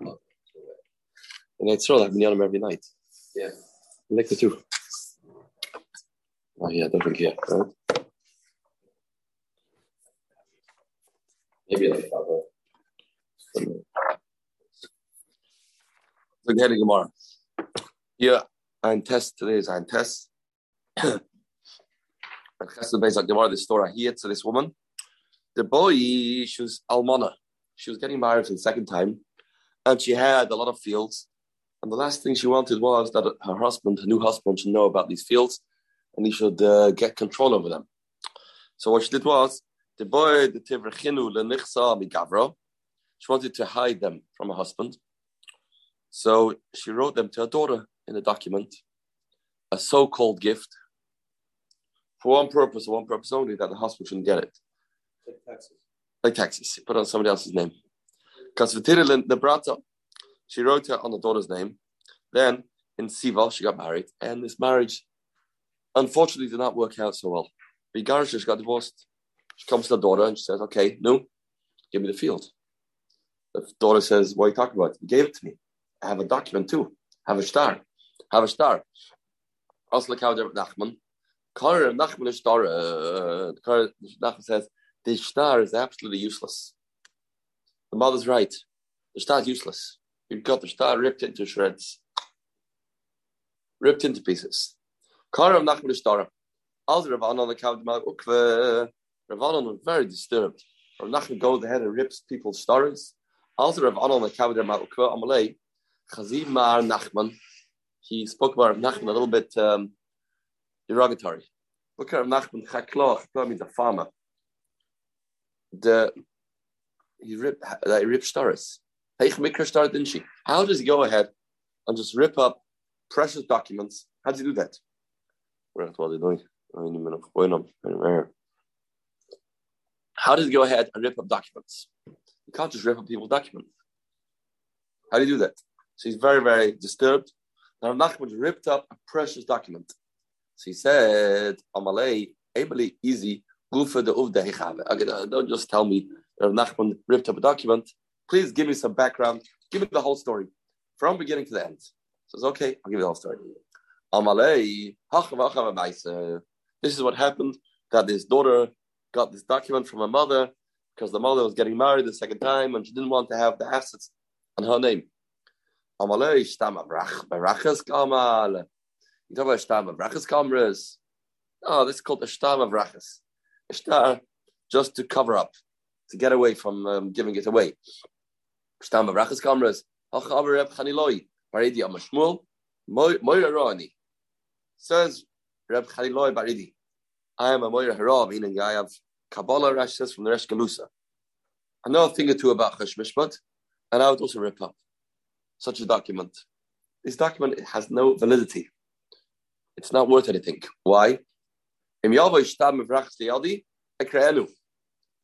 And it's I've been on every night. Yeah. Like the two. Oh yeah, don't drink here. Right? Maybe like that. So get Gemara. Yeah, ein Test today is ein Test. And Chesed Beis Gemara, the story here to this woman. The boy, she was almana. She was getting married for the second time, and she had a lot of fields. And the last thing she wanted was that her husband, her new husband, should know about these fields, and he should uh, get control over them. So what she did was the boy, the tivrechinu lenichsa migavro. She wanted to hide them from her husband. So she wrote them to her daughter in a document, a so-called gift, for one purpose, one purpose only, that the husband shouldn't get it. Like taxes. Like taxes, put on somebody else's name. Because the brata, she wrote her on the daughter's name. Then in Siva, she got married, and this marriage, unfortunately, did not work out so well. Bigarisha, she got divorced. She comes to the daughter and she says, "Okay, no, give me the field." The daughter says, "What are you talking about? You gave it to me. I have a document too. Have a star. Have a star." Also, like how Nachman. Uh, Kar Nachman says This star is absolutely useless. The mother's right. The star is useless. You've got the star ripped into shreds, ripped into pieces. Kar Nachman is star. Also, Rav Anon the Kav Ukve. Rav Anon was very disturbed. Rav Nachman goes ahead and rips people's stories. Also, Rav Anon the Kav Ukve Amalei. Chazim Mar Nachman. He spoke about Rav Nachman a little bit um, derogatory. Look at Rav Nachman Chaklo. Chaklo means a farmer. The he ripped uh, he ripped she? How does he go ahead and just rip up precious documents? How does he do that? How does he go ahead and rip up documents? You can't just rip up people's documents. How do you do that? So he's very, very disturbed. Now Nachman ripped up a precious document. So he said, Amalei, Abeli, easy, Gufa the Uvda Don't just tell me that Nachman ripped up a document. Please give me some background. Give me the whole story from beginning to the end. So it's okay, I'll give you the whole story. This is what happened that his daughter got this document from her mother because the mother was getting married the second time and she didn't want to have the assets on her name. You talk about stam barachas kamras. Oh, this is called the stam of rachas. A star uh, just to cover up, to get away from um, giving it away. Stam barachas kamras. Hachaber Reb Chaniloi. Baridi Amashmul. Moira Rani. Says Reb Chaniloi Baridi. I am a Moira Hara, meaning I have Kabbalah Rashes from the Resh Galusa. I know a thing or two about Cheshmishpat, and I would also rip up such a document. This document has no validity. It's not worth anything. Why?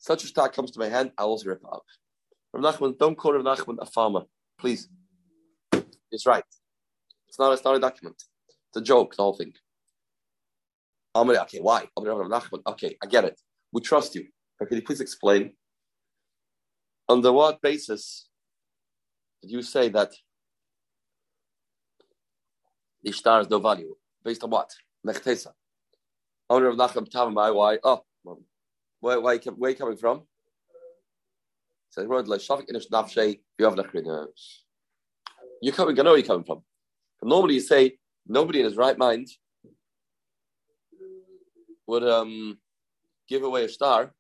Such a star comes to my hand, I will also rip up. Rav Nachman, don't call Rav Nachman a farmer, please. It's right. It's not, it's not a document. It's a joke, the whole thing. Okay, why? Okay, I get it. We trust you. But can you please explain under what basis did you say that the star has no value? Based on what? Mechtesa. Owner of Nachem Tavamai, why? Oh, where, where, where are you coming from? Says, word like Inish Nafshe, you have Nachrin. You're coming, I know where you're coming from. But normally you say, nobody in his right mind would um, give away a star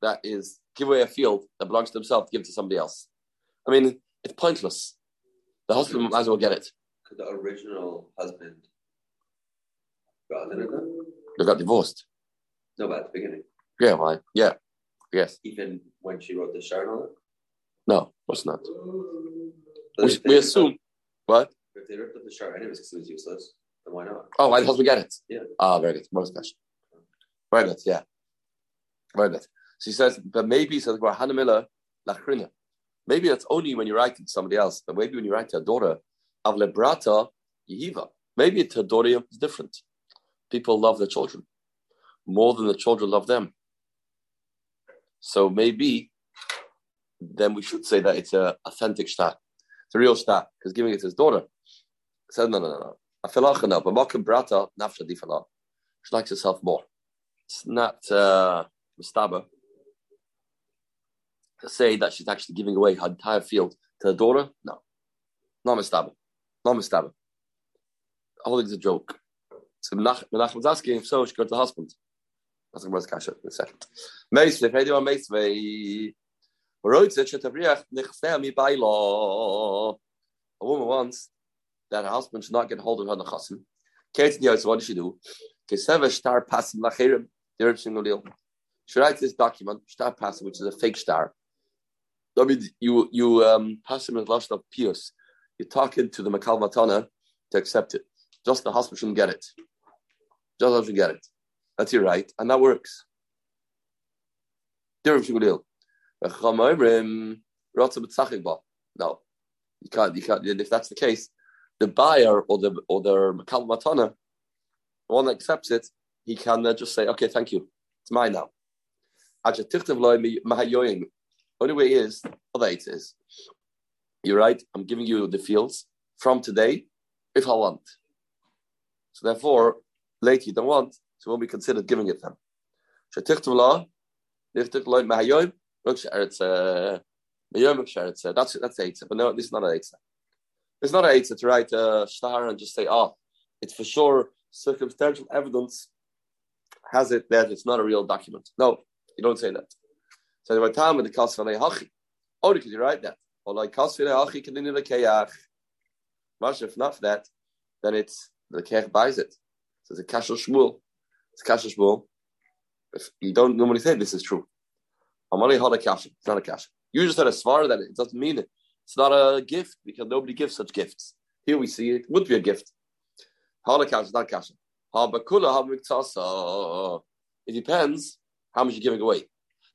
that is give away a field that belongs to himself, give it to somebody else. I mean, it's pointless. The husband might as well get it. Could the original husband? They got divorced. No, but at the beginning. Yeah, why? Yeah. Yes. Even when she wrote the shard on it? No, of course not. But We, we assume what? If they ripped up the shard anyways because it was useless, then why not? Oh, why the we get it? Yeah. Ah, very good. Most special. Very good. Yeah. Very good. She says, but maybe says Hannah Miller, Lachrina. Maybe that's only when you write it to somebody else. But maybe when you write to a daughter, Avle Brata Yehiva. Maybe to a daughter is different. People love their children more than the children love them. So maybe then we should say that it's a authentic shtar. It's a real star because giving it to his daughter. Said, no, no, no, no. Afilachana, but Mokim Brata, Nafsha Difala. She likes herself more. It's not uh, Mustaba to say that she's actually giving away her entire field to her daughter. No. Not Mustaba. Not Mustaba. I think it's a joke. So Menachem was asking if so, she go to the husband. That's the in a second. Meisve, if anyone meisve, a woman wants that her husband should not get hold of her nechasim. Kate so what does she do? Pasim lacherim. She writes this document, pasim, which is a fake star. I you you um, pass him in of pious. You're talking to the makal matana to accept it. Just the husband shouldn't get it. Just the husband get it. That's your right, and that works. No, you can't. You can't. If that's the case, the buyer or the or the makal matana, the one that accepts it, he can uh, just say, "Okay, thank you, it's mine now." Only way is, other eight is, you're right. I'm giving you the fields from today, if I want. So therefore, later you don't want, so won't be considered giving it them. Uh, uh, that's that's eight, but no, this is not an eight. It's not an eight to write uh, a star and just say, oh, it's for sure circumstantial evidence has it that it's not a real document. No, you don't say that. So the time with the kasvale hachi. Oh, because you write that. Or like kasvale hachi can the kayach. Much if not that, then it's the kech buys it. So it's a kashal shmuel. It's kashal shmuel. If you don't normally say this is true. I'm only had a kash. It's not a kash. You just said a svar that it doesn't mean it. It's not a gift because nobody gives such gifts. Here we see it would be a gift. Holocaust is not kasha. It depends how much you're giving away.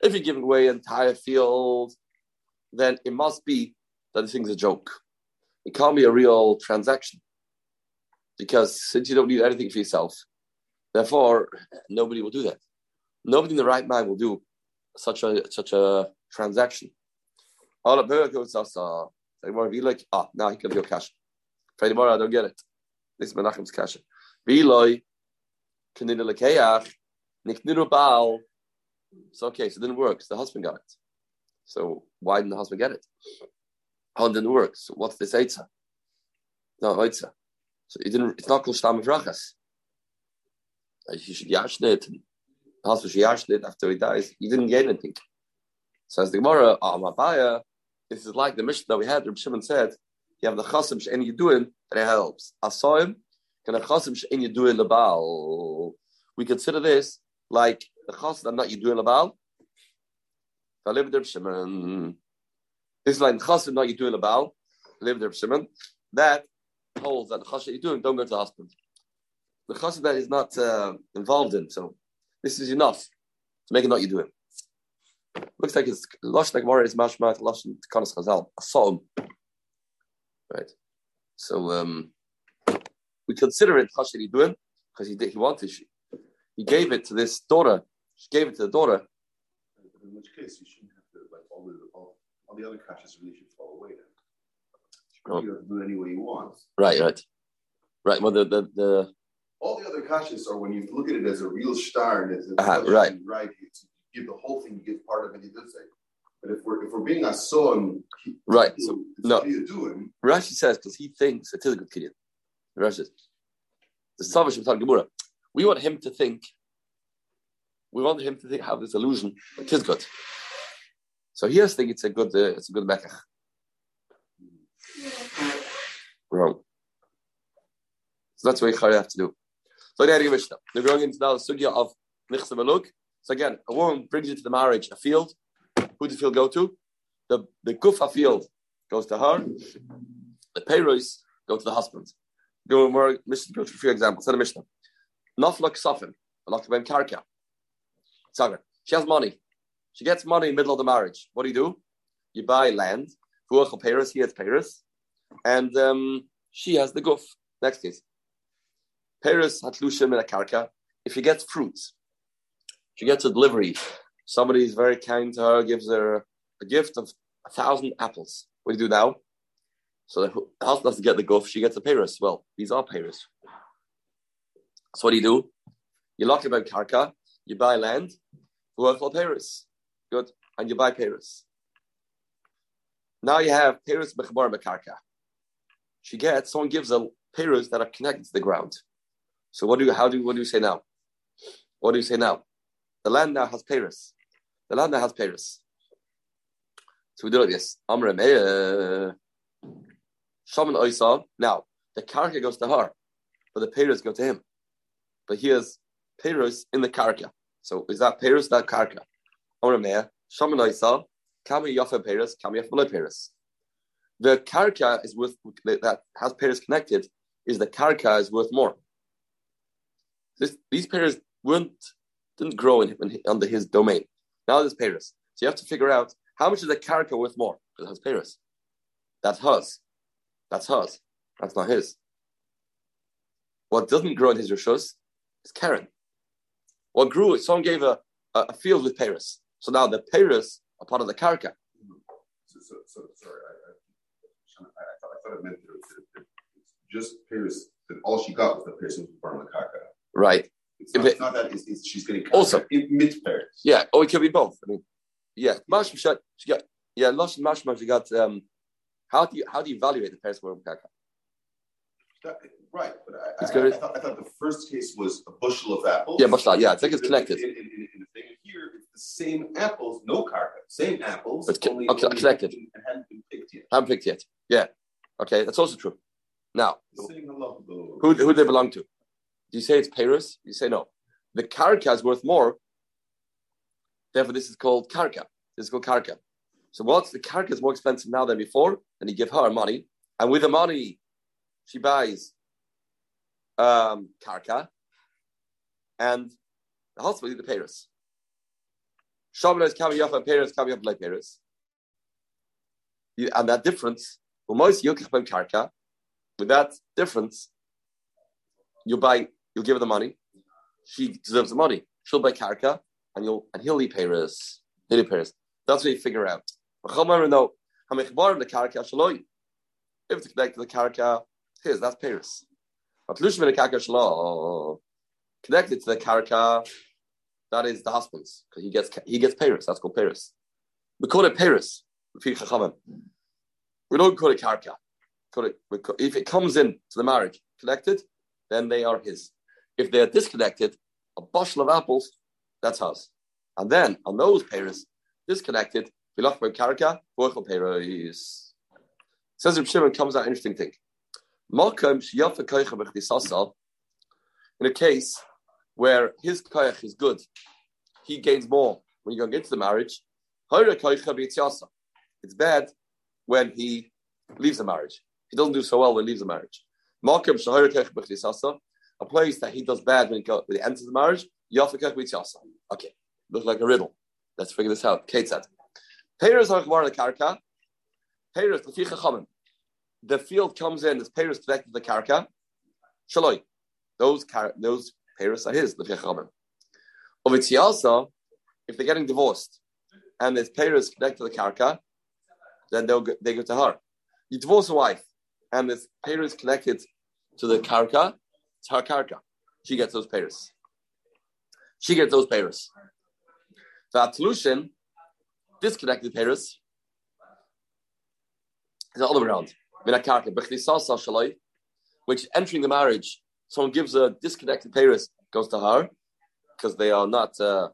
If you're giving away an entire field, then it must be that the thing's a joke. It can't be a real transaction. Because since you don't need anything for yourself, therefore nobody will do that. Nobody in the right mind will do such a such a transaction. All of goes be like, ah, now he can be cash. Friday morning, I don't get it. This is Menachem's cash. Viloi, kanina nikniru baal, so okay, so it didn't work. So the husband got it. So why didn't the husband get it? How it didn't work? So what's this eitza? No eitza. So it didn't. It's not called stam of rachas. He should yashne it. The husband should yashne it after he dies. He didn't get anything. So as the Gemara, ah, oh, Mabaya, this is like the mission that we had. Reb Shimon said, you have the chasim she'en doing, that it helps. I saw him. Can a chasim she'en the baal? We consider this like the chas that not doing about. live there Shimon. This is like chas not you doing about. Live there Shimon. That holds that the chas that you're doing don't go to the husband. The chas that is not uh, involved in. So this is enough to make it not you doing. Looks like it's lush like more is mashmat lush kanas chazal. I saw him. Right. So um, we consider it chas that you're doing because he did, he wanted. He gave it to this daughter she gave it to the daughter. In which case, you shouldn't have to like all the all, all the other caches really should fall away. Then. Oh. You do it any way you want. Right, right, right. Well, the the, the all the other caches are when you look at it as a real star and as a uh, right, right. You give the whole thing, you give part of it. You did say. But if we're if we're being a son, right? So, no, what are you doing? Rashi says because he thinks it is a good kid. Rashi says the Savash Gemara. We want him to think we want him to think, have this illusion. It is good. So here's the thing: it's a good, uh, it's a good mekach. Wrong. So that's what you have to do. So the Mishnah. We're going into now the sugya of nichsa maluk. So again, a woman brings you to the marriage a field. Who does the field go to? The the kufa field goes to her. The payros go to the husband. Go more Mishnah go a few examples. So the Mishnah. Naflak safin, ben karka. She has money. She gets money in the middle of the marriage. What do you do? You buy land. Paris, he has Paris. And um, she has the goof. Next case. Paris hatlushim in a karka. If she gets fruits, she gets a delivery. Somebody is very kind to her, gives her a gift of a thousand apples. What do you do now? So the house doesn't get the goof, she gets a Paris. Well, these are Paris. So what do you do? You lock about karka, you buy land, worth for Paris. Good. And you buy Paris. Now you have Paris Mechabar Bekarka. She gets, someone gives a Paris that are connected to the ground. So what do you, how do you, what do you say now? What do you say now? The land now has Paris. The land now has Paris. So we do like this. Amram Shaman Oisal. Now, the karka goes to her, but the Paris go to him. But he has Paris in the karka. So is that Paris, that karka? Amram Shaman Oisal. Kami Yafa Paris, Kami Yafa Paris. The karka is worth that has Paris connected is the karka is worth more. This, these pairs weren't didn't grow in, in, under his domain. Now there's Paris. So you have to figure out how much is a karka worth more? Because it has Paris. That's hers. That's hers. That's not his. What doesn't grow in his rishos is Karen. What grew, someone gave a, a, a field with Paris. So now the Paris are part of the karka. So, so, so sorry, I, I, I, thought, I thought it meant that it it's just Paris, that all she got was the Paris was of the karka. Right. It's not, it's not that it's, it's, she's getting Also- mid Paris. Yeah, or it could be both. I mean, yeah, shot. She got yeah, lost mashma. She got um. How do you how do you evaluate the parents karka? Right, but I, I. I, thought, I thought the first case was a bushel of apples. Yeah, bushel, yeah, I think it's connected. In, in, in, in the thing here, it's the same apples, no karka, same apples, It's co- only, okay, only connected. and hadn't been picked yet. Haven't picked yet. Yeah, okay, that's also true. Now, Sing hello, hello. who who do they belong to? Do you say it's Paris? You say no. The karka is worth more. Therefore, this is called karka. This is called karka. So, what's the karka is more expensive now than before? And you give her money, and with the money, she buys um, karka, and the hospital the Paris. Shabbat is coming up and Paris coming up like Paris. And that difference, with that difference, you buy, you'll give her the money. She deserves the money. She'll buy karka, and you'll and he'll eat Paris. He'll eat Paris. That's what you figure out. The karka. If it's connected to the karka, his that's Paris. Lushim the karka connected to the karka, that is the husband's because he gets he gets Paris. That's called Paris. We call it Paris. We don't call it karka. If it comes in to the marriage connected, then they are his. If they are disconnected, a bushel of apples, that's us. And then on those Paris disconnected, for karka, work Paris. Says Reb Shimon comes out interesting thing. In a case where his koich is good, he gains more when you go into the marriage. It's bad when he leaves the marriage. He doesn't do so well when he leaves the marriage. A place that he does bad when he, go, when he enters the marriage. Yafa koicha b'tziasa. Okay, looks like a riddle. Let's figure this out. Kate said, Peiros ha'chvar karka. Peiros l'fi chachamim the field comes in, this Paris connected to the Karka, Shaloi. Those car- those Paris are his, the Chachamim. Of also, if they're getting divorced and there's Paris connected to the Karka, then they'll go, they go to her. You divorce a wife and this Paris connected to the Karka, it's her Karka. She gets those Paris. She gets those Paris. So Atlushin, disconnected Paris, is all the way around. Which entering the marriage, someone gives a disconnected Paris, goes to her, because they are not, uh,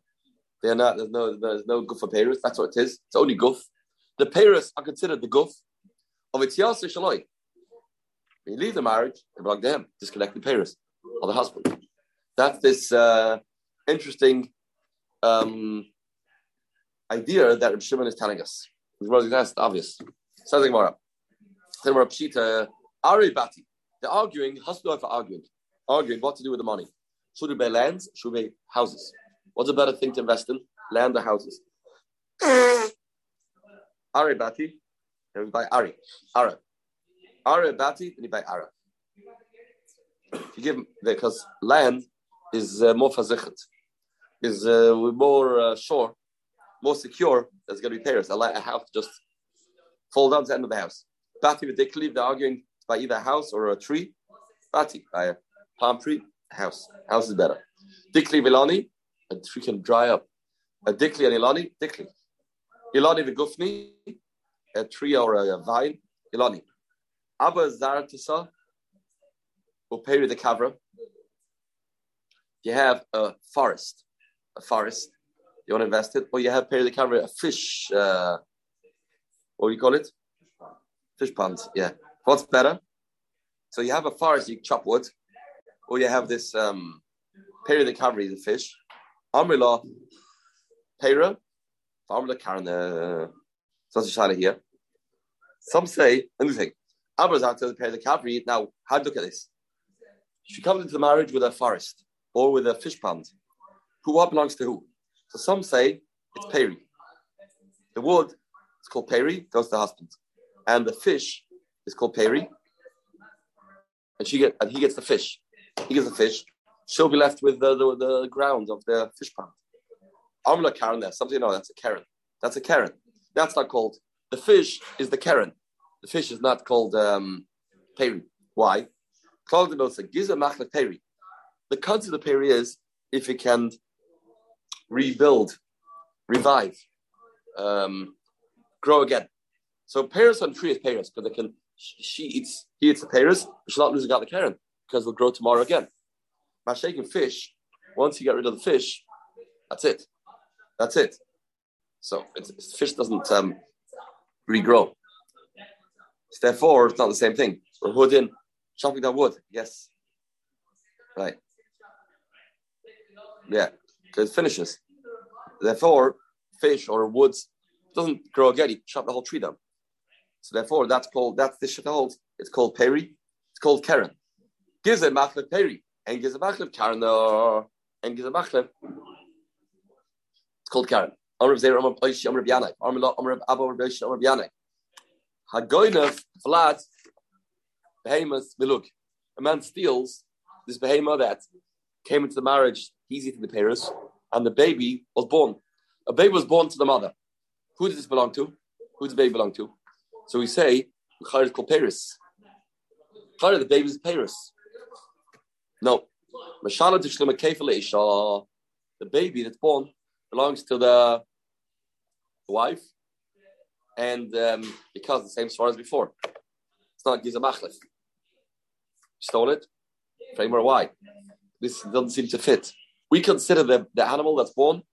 they are not, there's no, there's no goof for Paris, that's what it is. It's only goof. The Paris are considered the goof of Ityasa Shaloi. When you leave the marriage, they belong to him, disconnected Paris, or the husband. That's this uh, interesting um, idea that Reb Shimon is telling us. That's obvious. Says the Gemara. We're Pshita, Ari Bati. They're arguing, husband for arguing, arguing what to do with the money. Should we buy lands? Should we houses? What's a better thing to invest in? Land or houses? Ari Bati. Buy Ari. Ara. Bati, then you buy Ara. If you give because land is uh, more fazichet, is uh, more uh, sure, more secure. There's going to be payers. A, la- a house just fall down to the end of the house. Bati Vidikli, they're arguing by either a house or a tree. Bati, by a palm tree, house. House is better. Dikli Vilani, a tree can dry up. A Dikli and Ilani, Dikli. Ilani Vigufni, a tree or a vine, Ilani. Abba Zaratasa, Uperi the Kavra. You have a forest, a forest. You want to invest it, or you have Peri the Kavra, a fish. Uh, what do you call it? Fish pond. Yeah. What's better? So you have a forest, you chop wood, or you have this um, Peri the Kavra, the fish. Amrila, Pera, Amrila Karen. Uh, so the here? Some say, me think. Now, how do you look at this? She comes into the marriage with a forest or with a fish pond. Who what belongs to who? So some say it's peri. The wood is called peri, goes to the husband, and the fish is called peri. And she get and he gets the fish. He gets the fish. She'll be left with the the, the ground of the fish pond. Amla Karen there. Something no, that's a Karen. That's a Karen. That's not called. The fish is the Karen. The fish is not called um, peri. Why? The concept of peri is if it can rebuild, revive, um, grow again. So Paris on tree is Paris, but they can she eats he eats the Paris, but she'll not lose out the Karen because they'll grow tomorrow again. By shaking fish, once you get rid of the fish, that's it. That's it. So it's, fish doesn't um, regrow. So therefore, it's not the same thing. We're hood in chopping down wood. Yes. Right. Yeah, because it finishes. Therefore, fish or woods doesn't grow again. You chop the whole tree down. So therefore, that's called that's the holds. It's called peri. It's called karen. Gives a machlef peri and gives a machlef karen and gives a machlef. It's called karen. Amr Amr Amr Amr Amr Abba Amr Amr. Hagoynev Vlad behemoth look, A man steals this behemoth that came into the marriage, he's eating the Paris, and the baby was born. A baby was born to the mother. Who does this belong to? Who does the baby belong to? So we say, Chayr is called Paris. Chayr, the baby is Paris. No. The baby that's born belongs to the wife, and um, because the same story as before. It's not Giza Machlef stole it. Framer, why? This doesn't seem to fit. We consider the, the animal that's born,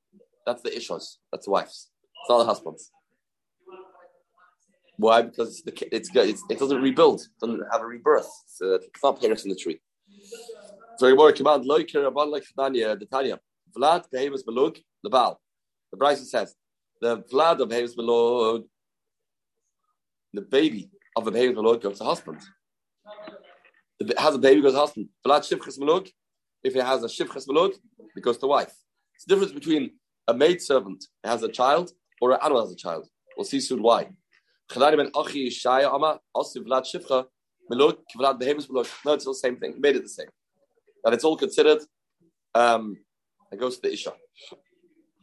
that's the ishos, that's the wife's. It's not the husband's. Why? Because the, it's, it's, it doesn't rebuild, it doesn't have a rebirth. It's, uh, it's not parents in the tree. So you command loiker Tanya, the Tanya. Vlad behaves belug the Baal. The Bryson says the Vlad of behaves belug, the baby of the behaves belug goes to husband it has a baby, goes to husband. If it has a shivchas maluk, it goes to wife. It's the difference between a maid servant has a child or an animal has a child. We'll see soon why. No, it's the same thing. Made it the same. That it's all considered. Um, it goes to the isha.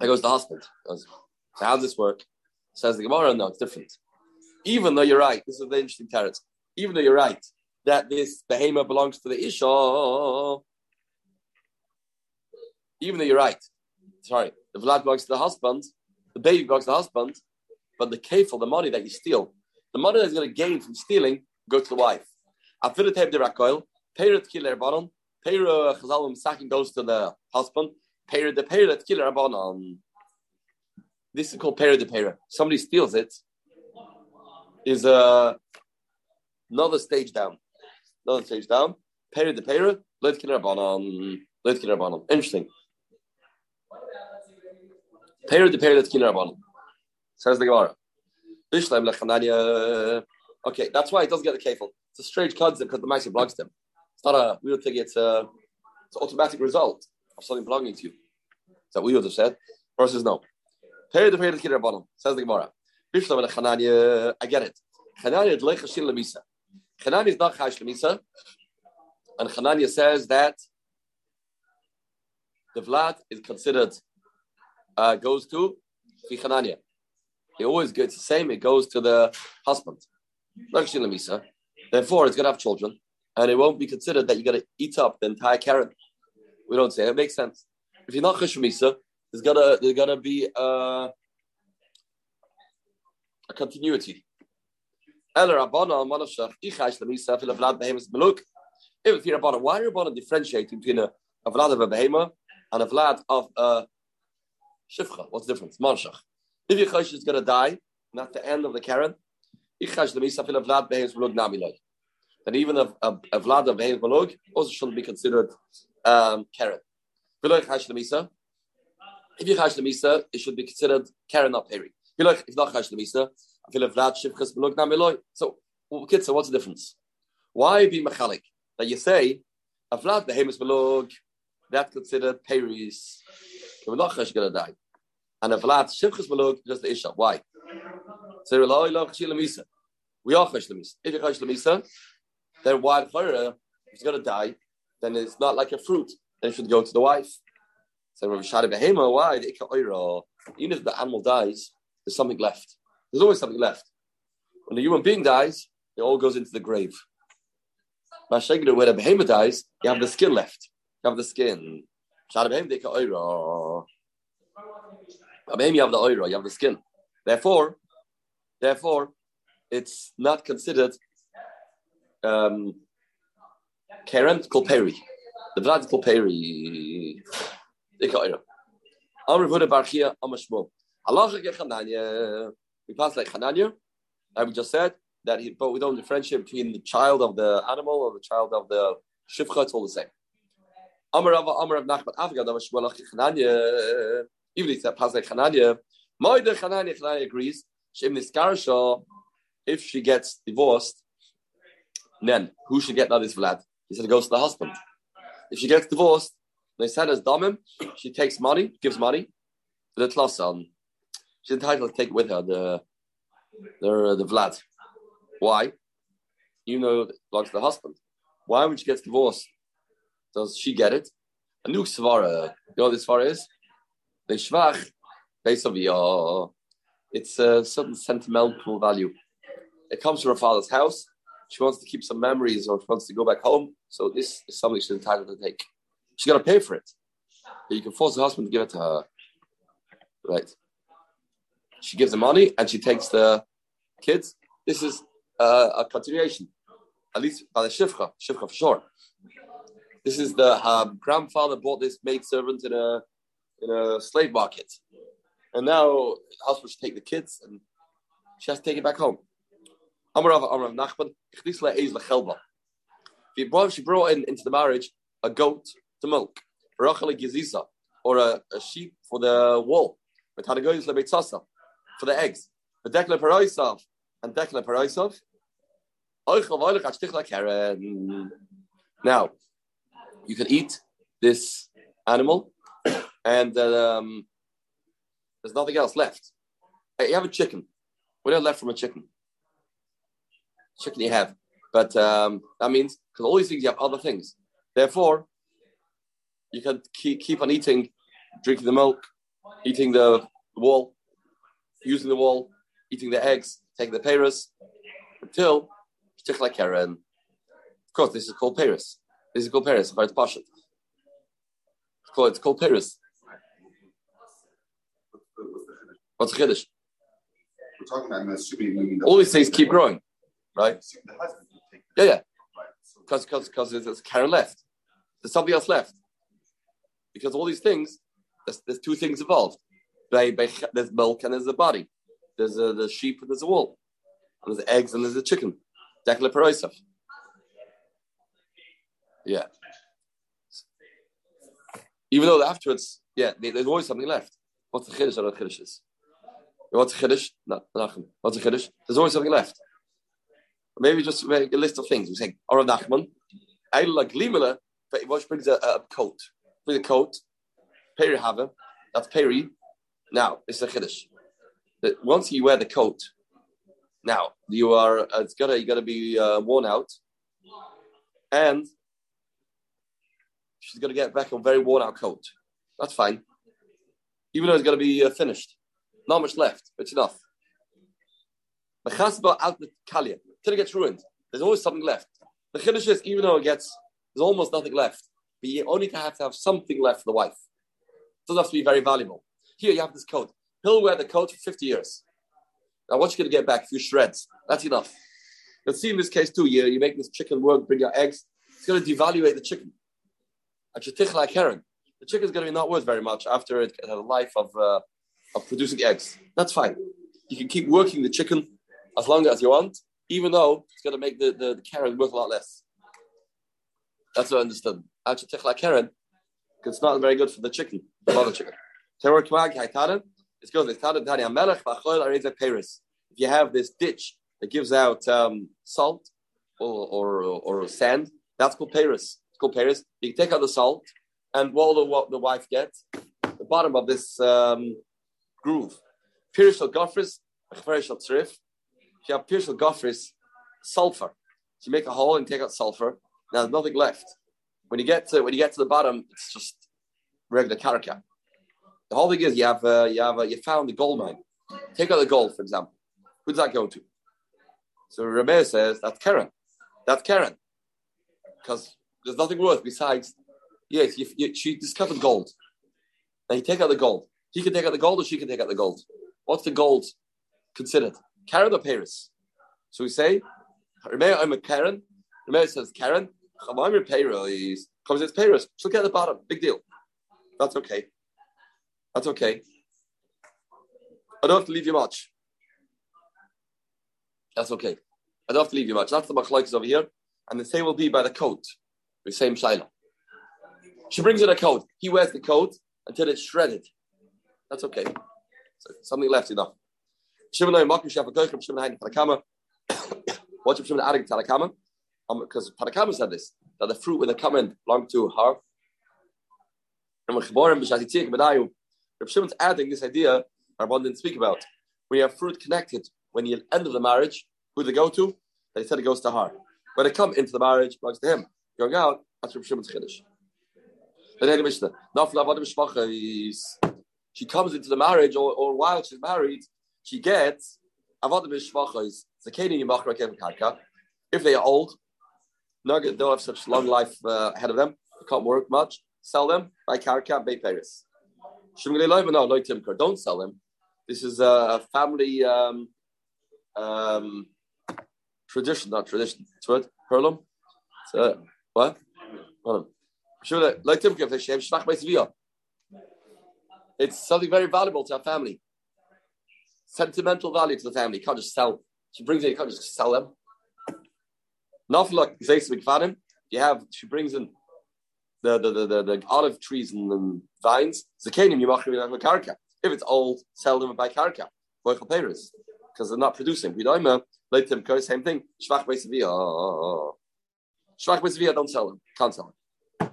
It goes to the husband. So how does this work? Says the Gemara. No, it's different. Even though you're right, this is the interesting territory. Even though you're right, that this behemoth belongs to the Isha, even though you're right, sorry, the vlad belongs to the husband, the baby belongs to the husband, but the kefil, the money that you steal, the money that's going to gain from stealing, go to the wife. Afidatev de rakoil, peirat killer banon, peira chazalim sakin goes to the husband, peira de peirat killer banon. This is called peira de peira. Somebody steals it, is uh, another stage down another stage down. Peri the peri, let kinabanan, let kinabanan. Interesting. Peri the peri, let kinabanan. Says the Gemara. Bishlam lechananya. Okay, that's why it doesn't get the kefil. It's a strange concept because the Maisa belongs to him. It's not a, we thing, it's a, it's an automatic result of something belonging to you. Is that what we would have said? Versus no. Peri the peri, let kinabanan. Says the Gemara. Bishlam lechananya. I get it. Chananya dleichashil lemisa. Is not Chayish Lemisa, and Hanania says that the Vlad is considered uh, goes to Hanania. It always gets the same. It goes to the husband. Therefore, it's going to have children, and it won't be considered that you're going to eat up the entire carrot. We don't say it makes sense. If you're not cheshmisa, there's gonna there's gonna be a, a continuity. If you're about why are you about to differentiate between a, a vlad of a behema and a vlad of a shifcha? What's the difference? Manshach. If your chosh is going to die, not the end of the Karen, then even a, a, a vlad of behemoth malug also shouldn't be considered um, Karen. If you chash lemisa, it should be considered karen not peri. So, oh, kids, so what's the difference? Why be mechalik? That you say a vlad behemus belug, that considered peris. We're is gonna die, and a vlad shivchas belug just the isha. Why? So we are chash. If you chash then why the if he's gonna die, then it's not like a fruit. Then it should go to the wife. So Rav Shadi Behema, why? Even if the animal dies, there's something left. There's always something left. When a human being dies, it all goes into the grave. But where the behemoth dies, you have the skin left. You have the skin. You have the oira, you have the skin. Therefore, therefore, it's not considered um, Karen, it's called peri. The blood is called peri. Amr Vuda Barchia Amashmo. Allah Chananya. We pass like Chananya. And we just said that he, but we don't differentiate between the child of the animal or the child of the shivcha. It's all the same. Amr Rav Amr of Nachman Afgad Amashmo Chananya. Even if that pass like Chananya. Moide Chananya Chananya agrees. Shem Niskarsha. If she gets divorced, then who should get this vlad? He said it goes to the husband. If she gets divorced, they said as Damim, she takes money, gives money to the Tlasan. She's entitled to take with her the the, the Vlad. Why? You know it belongs to the husband. Why when she gets divorced, does she get it? A new Svara, you know what this Svara is? The Shvach, based on the uh, it's a certain sentimental value. It comes from her father's house. She wants to keep some memories or she wants to go back home. So this is something she's entitled to take. She's got to pay for it. But you can force the husband to give it to her. Right. She gives the money and she takes the kids. This is uh, a continuation, at least by the Shifcha, Shifcha for sure. This is the um, grandfather bought this maid servant in a in a slave market, and now husband should take the kids and she has to take it back home. Amarav Amarav Nachman, She brought in into the marriage a goat to milk, or a, a, sheep for the wool, for the eggs, the dekla and dekla. Now, you can eat this animal, and um, there's nothing else left. You have a chicken. What have left from a chicken? Chicken you have, but um, that means because all these things you have other things. Therefore, you can keep, keep on eating, drinking the milk, eating the, the wall, using the wall, eating the eggs, taking the paris, until it's like Karen. Um, of course, this is called paris. This is called paris. But it's pashat. It's called it's called paris. What's the chiddush? We're talking about assuming all these things keep growing, right? Yeah, yeah. Because because because there's Karen left. There's something else left because all these things, there's, there's two things involved. There's milk and there's a body. There's a, the sheep and there's a wool. And there's eggs and there's a chicken. Dekla. Yeah. Even though afterwards, yeah, there's always something left. What's the chiddush? Or the chiddush is? What's the chiddush? No, What's the chiddush? There's always something left. Maybe just make a list of things. We say, Arav Nachman, I like Limela, what brings a, a coat with a coat, peri have, that's peri. Now it's a chiddush. That once you wear the coat, now you are uh, it's gotta you gotta be uh, worn out, and she's gonna get back a very worn out coat. That's fine, even though it's gonna be uh, finished. Not much left, but enough. till it gets ruined. There's always something left. The chiddush is even though it gets there's almost nothing left, but you only have to have something left for the wife. It doesn't have to be very valuable. Here you have this coat. He'll wear the coat for 50 years. Now what you going to get back? A few shreds. That's enough. Let's see in this case too. You, you make this chicken work, bring your eggs. It's going to devaluate the chicken. like Karen. The chicken is going to be not worth very much after it had a life of, uh, of producing eggs. That's fine. You can keep working the chicken as long as you want, even though it's going to make the, the, the Karen worth a lot less. That's what I understood. like Karen, it's not very good for the chicken, the mother chicken. If you have this ditch that gives out um, salt or, or, or sand, that's called Paris. It's called Paris. You can take out the salt, and what the, the wife gets, the bottom of this um, groove. Gophris, Pirishal Tzrif. If you have Pirishal Gophris, sulfur. So you make a hole and take out sulfur. Now there's nothing left. When you get to when you get to the bottom, it's just regular karaka. The whole thing is you have uh, you have uh, you found the gold mine. Take out the gold, for example. Who does that go to? So Rebbe says that's Karen. That's Karen, because there's nothing worth besides. Yes, you, you, she discovered gold. Now you take out the gold. He can take out the gold, or she can take out the gold. What's the gold considered? Karen or Paris? So we say, Rebbe, I'm a Karen. Rebbe says Karen. Chamaimir Paris comes as Paris. She'll get the bottom. Big deal. That's okay. That's okay. I don't have to leave you much. That's okay. I don't have to leave you much. That's the machlokes over here. And the same will be by the coat. The same shaila. She brings in a coat. He wears the coat until it's shredded. That's okay. So something left enough. Shimon Makim Goyim Shimon Hain Parakama. Watch Shimon adding Tarakama. Because um, Parakama said this that the fruit when they come in belong to her. Rav Shimon's adding this idea Rabban didn't speak about. You have fruit connected, when you end of the marriage, who they go to? They said it goes to her. When they come into the marriage, belongs to him. Going out, that's Rav Shimon's Mishnah. She comes into the marriage, or, or while she's married, she gets yimachra karka. If they are old, they don't have such long life uh, ahead of them. Can't work much. Sell them by karka, by Paris. Don't sell them. This is a family um, um, tradition, not tradition. It's what? Herlum? So, what? It's something very valuable to our family. Sentimental value to the family. Can't just sell. She brings in, you can't just sell them. Not like you have, she brings in the, the, the, the, the olive trees and, and vines. If it's old, sell them by karka. Because they're not producing. We don't go, same thing. Shvach Shvach don't sell them. Can't sell them.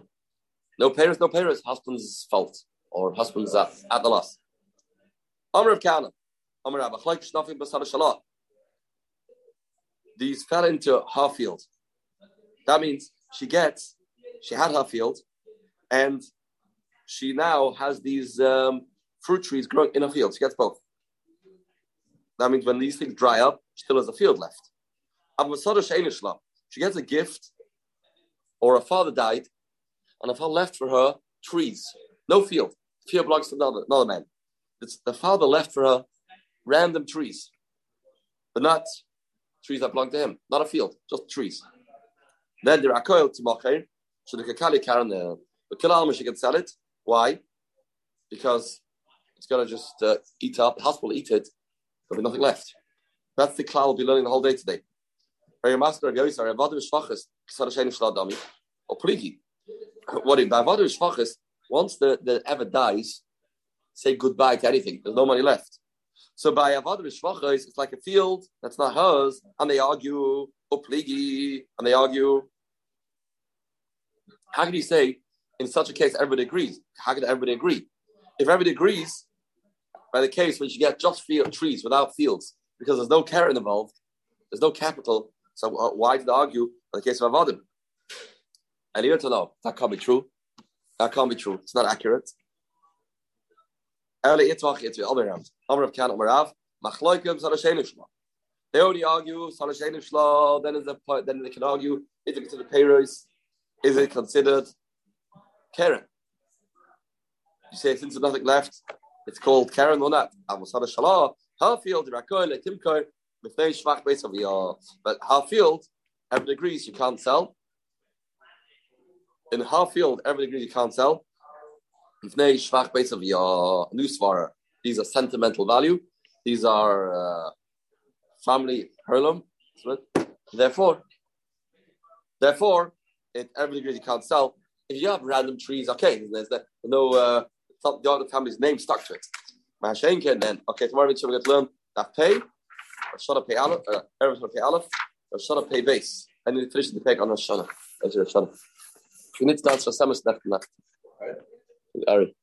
No parents, no parents. Husband's fault. Or husband's at, at the loss. Amr of Kana. Amr of Nothing but Shalah. These fell into her field. That means she gets she had her field, and she now has these um, fruit trees growing in her field. She gets both. That means when these things dry up, she still has a field left. She gets a gift, or her father died, and her father left for her trees. No field. Field belongs to another, another man. It's the father left for her random trees, but not trees that belong to him. Not a field, just trees. Then the rakoil to macher, so the kakali karen there. But kilalma she can sell it. Why? Because it's gonna just uh, eat up. The will eat it. There'll be nothing left. That's the cloud we'll be learning the whole day today. What if Shvachas, once the, the ever dies, say goodbye to anything. There's no money left. So by Avodim Shvachas, it's like a field that's not hers, and they argue, or and they argue, how can you say in such a case everybody agrees? How can everybody agree? If everybody agrees, by the case when you get just field trees without fields, because there's no care involved, there's no capital. So uh, why did they argue in the case of Avadim? And you to know that can't be true. That can't be true. It's not accurate. It's the. They only argue then is a then they can argue, is it considered payros? Is it considered Karen? You say since there's nothing left, it's called Karen or not. Avosada Shalah, Harfield, Rakoil, Timko, Mifnei Shvach But Harfield, everyone agrees you can't sell. In Harfield, everyone agrees you can't sell. Mifnei Shvach Beis of Nusvara. These are sentimental value. These are uh, family heirloom. Therefore, therefore, it every degree you can't sell. If you have random trees, okay, there's no uh, the other family's name stuck to it. My Mahashenken, then okay, tomorrow we're going to learn that pay, or shana pay aleph, uh, shana pay aleph, or shana pay base, and then finish the peg on. That's your shana. You need to dance for semis left and left. All right.